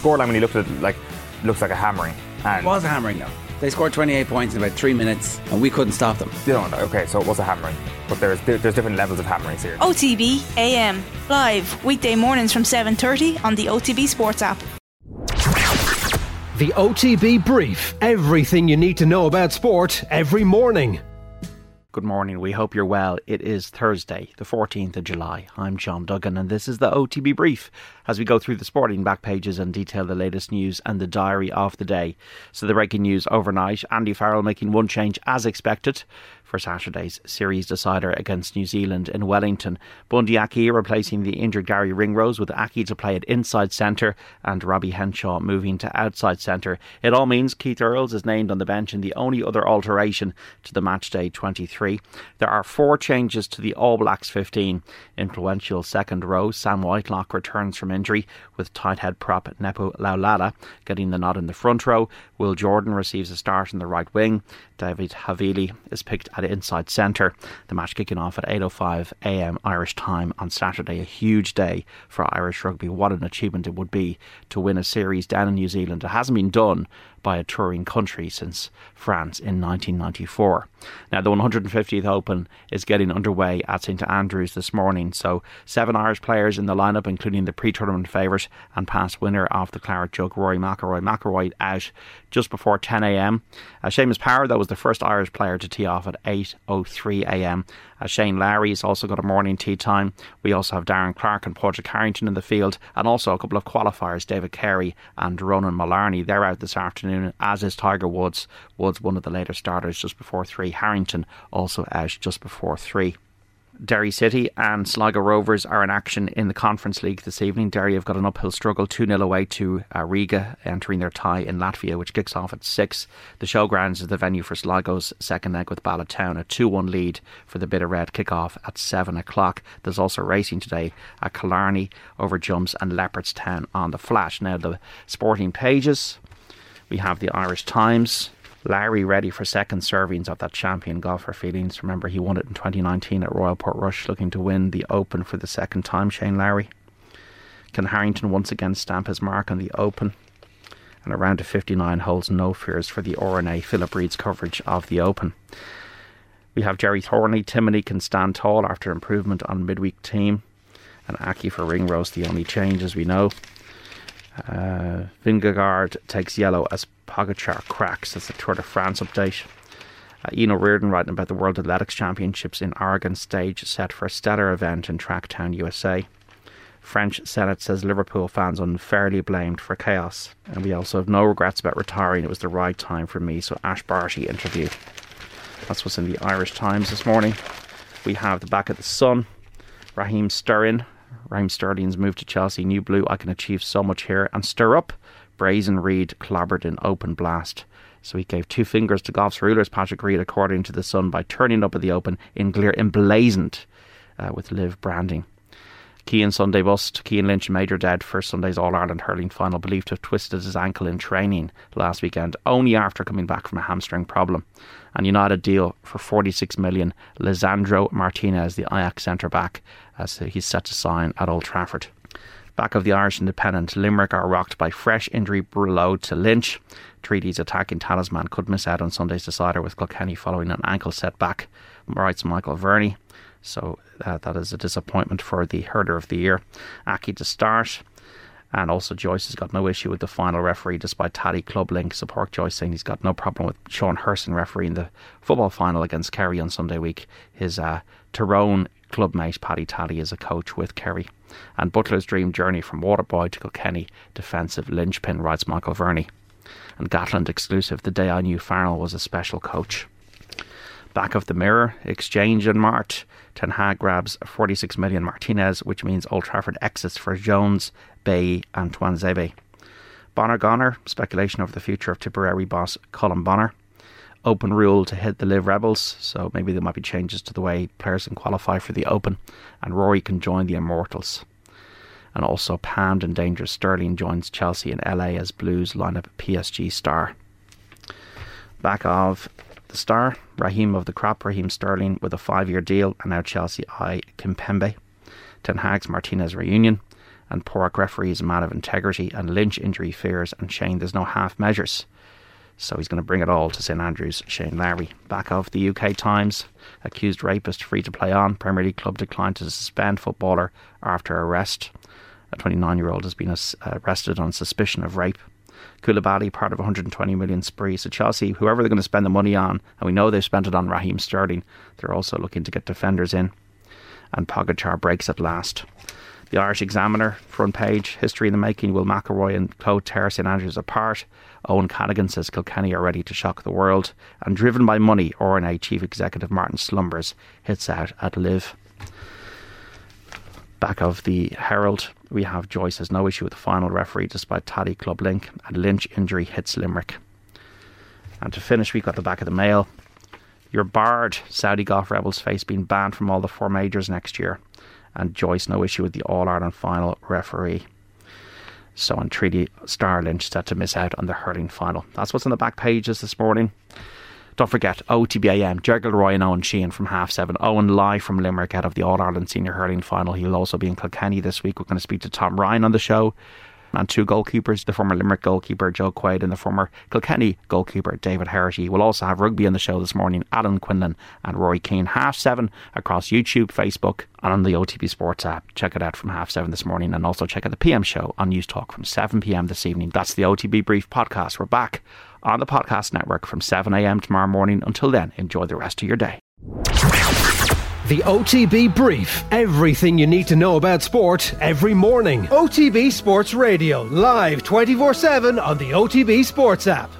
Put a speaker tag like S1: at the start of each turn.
S1: scoreline when you looked at it, like looks like a hammering. And
S2: It was a hammering though. They scored 28 points in about three minutes, and we couldn't stop them.
S1: You don't know. Okay, so it was a hammering, but there's there's different levels of hammerings here.
S3: OTB AM live weekday mornings from 7:30 on the OTB Sports app.
S4: The OTB Brief. Everything you need to know about sport every morning.
S5: Good morning. We hope you're well. It is Thursday, the 14th of July. I'm John Duggan, and this is the OTB Brief as we go through the sporting back pages and detail the latest news and the diary of the day. So, the breaking news overnight Andy Farrell making one change as expected for Saturday's series decider against New Zealand in Wellington. Bundee Aki replacing the injured Garry Ringrose with Aki to play at inside centre and Robbie Henshaw moving to outside centre. It all means Keith Earls is named on the bench in the only other alteration to the matchday 23. There are four changes to the All Blacks 15. Influential second row Sam Whitelock returns from injury with tight head prop Nepo Laulala getting the nod in the front row. Will Jordan receives a start in the right wing. David Havili is picked at inside centre. The match kicking off at 8:05 a.m. Irish time on Saturday. A huge day for Irish rugby. What an achievement it would be to win a series down in New Zealand. It hasn't been done by a touring country since France in 1994. Now, the 150th Open is getting underway at St Andrews this morning. So, seven Irish players in the lineup, including the pre-tournament favourite and past winner of the Claret Jug, Rory McIlroy. McIlroy out just before 10 a.m. Uh, Seamus Power, that was the first Irish player to tee off at 8:03 a.m. Uh, Shane has also got a morning tee time. We also have Darren Clarke and Padraig Harrington in the field, and also a couple of qualifiers, David Carey and Ronan Mullarney. They're out this afternoon, as is Tiger Woods. Woods, one of the later starters, just before three. Harrington also out just before three. Derry City and Sligo Rovers are in action in the Conference League this evening. Derry have got an uphill struggle 2 0 away to uh, Riga, entering their tie in Latvia, which kicks off at 6. The Showgrounds is the venue for Sligo's second leg with Bala Town, a 2 1 lead for the Bit o' Red kick off at 7 o'clock. There's also racing today at Killarney over Jumps and Leopardstown on the Flash. Now, the sporting pages we have the Irish Times. Lowry ready for second servings of that champion golfer feelings. Remember, he won it in 2019 at Royal Portrush, looking to win the Open for the second time. Shane Lowry. Can Harrington once again stamp his mark on the Open? And a round of 59 holds no fears for the R&A Philip Reid's coverage of the Open. We have Gerry Thornley. Timoney can stand tall after improvement on midweek team. And Aki for Ringrose, the only change, as we know. Uh, Vingegaard takes yellow as Pogacar cracks. That's the Tour de France update. Uh, Ian O'Riordan writing about the World Athletics Championships in Oregon stage set for a stellar event in Tracktown, USA. French Senate says Liverpool fans unfairly blamed for chaos. And we also have no regrets about retiring. It was the right time for me. So Ash Barty interview. That's what's in the Irish Times this morning. We have the back of the Sun. Raheem Sterling. Raheem Sterling's move to Chelsea. New blue. I can achieve so much here. And stir up. Brazen Reed clobbered in open blast. So he gave two fingers to golf's rulers, Patrick Reed, according to the Sun, by turning up at the Open in Clear, emblazoned uh, with LIV branding. Cian Sunday bust. Cian Lynch major dead for Sunday's All Ireland hurling final, believed to have twisted his ankle in training last weekend, only after coming back from a hamstring problem. And United deal for 46 million. Lisandro Martinez, the Ajax centre back, as he's set to sign at Old Trafford. Back of the Irish Independent, Limerick are rocked by fresh injury below to Lynch. Treaty's attacking talisman could miss out on Sunday's decider with Kilkenny following an ankle setback, writes Michael Verney. So uh, that is a disappointment for the herder of the year. Aki to start. And also, Joyce has got no issue with the final referee, despite Tally Club Link support Joyce saying he's got no problem with Sean Hurson refereeing the football final against Kerry on Sunday week. His uh, Tyrone clubmate Paddy Tally is a coach with Kerry. And Butler's dream journey from Waterboy to Kilkenny, defensive linchpin, writes Michael Verney. And Gatland exclusive, the day I knew Farrell was a special coach. Back of the mirror, exchange in March. Ten Hag grabs 46 million Martinez, which means Old Trafford exits for Jones, Bailly, and Tuanzebe. Bonner Goner, speculation over the future of Tipperary boss Colin Bonner. Open rule to hit the LIV Rebels, so maybe there might be changes to the way players can qualify for the Open, and Rory can join the Immortals. And also panned and Dangerous Sterling joins Chelsea and LA as Blues lineup PSG star. Back of the star, Raheem of the crop, Raheem Sterling with a five year deal, and now Chelsea eye Kimpembe. Ten Hag's Martinez reunion, And Pork referee is a man of integrity, and Lynch injury fears, and Shane, there's no half measures. So he's going to bring it all to St Andrews. Shane Lowry. back of the UK Times, accused rapist free to play on. Premier League club declined to suspend footballer after arrest. A 29 year old has been uh, arrested on suspicion of rape. Koulibaly, part of 120 million spree. So Chelsea, whoever they're going to spend the money on, and we know they've spent it on Raheem Sterling, they're also looking to get defenders in. And Pogacar breaks at last. The Irish Examiner front page, history in the making. Will McIlroy and Claude tear St Andrews apart? Owen Cadigan says Kilkenny are ready to shock the world. And driven by money, R&A chief executive Martin Slumbers hits out at LIV. Back of the Herald, we have Joyce has no issue with the final referee despite Tally Club link, and Lynch injury hits Limerick. And to finish, we got the back of the mail. You're barred, Saudi Golf Rebels face being banned from all the four majors next year. And Joyce, no issue with the All Ireland final referee. So, on Treaty Star Lynch set to miss out on the hurling final. That's what's on the back pages this morning. Don't forget OTBAM, Ger Gilroy and Eoin Sheahan from half seven. Owen live from Limerick out of the All Ireland Senior Hurling Final. He'll also be in Kilkenny this week. We're going to speak to Tom Ryan on the show and two goalkeepers, the former Limerick goalkeeper Joe Quaid and the former Kilkenny goalkeeper David Herity. We'll also have rugby on the show this morning, Alan Quinlan and Rory Keane. Half seven across YouTube, Facebook, and on the OTB Sports app. Check it out from half seven this morning, and also check out the PM show on News Talk from 7 pm this evening. That's the OTB Brief podcast. We're back on the podcast network from 7 am tomorrow morning. Until then, enjoy the rest of your day.
S4: The OTB Brief. Everything you need to know about sport every morning. OTB Sports Radio, live 24 7 on the OTB Sports app.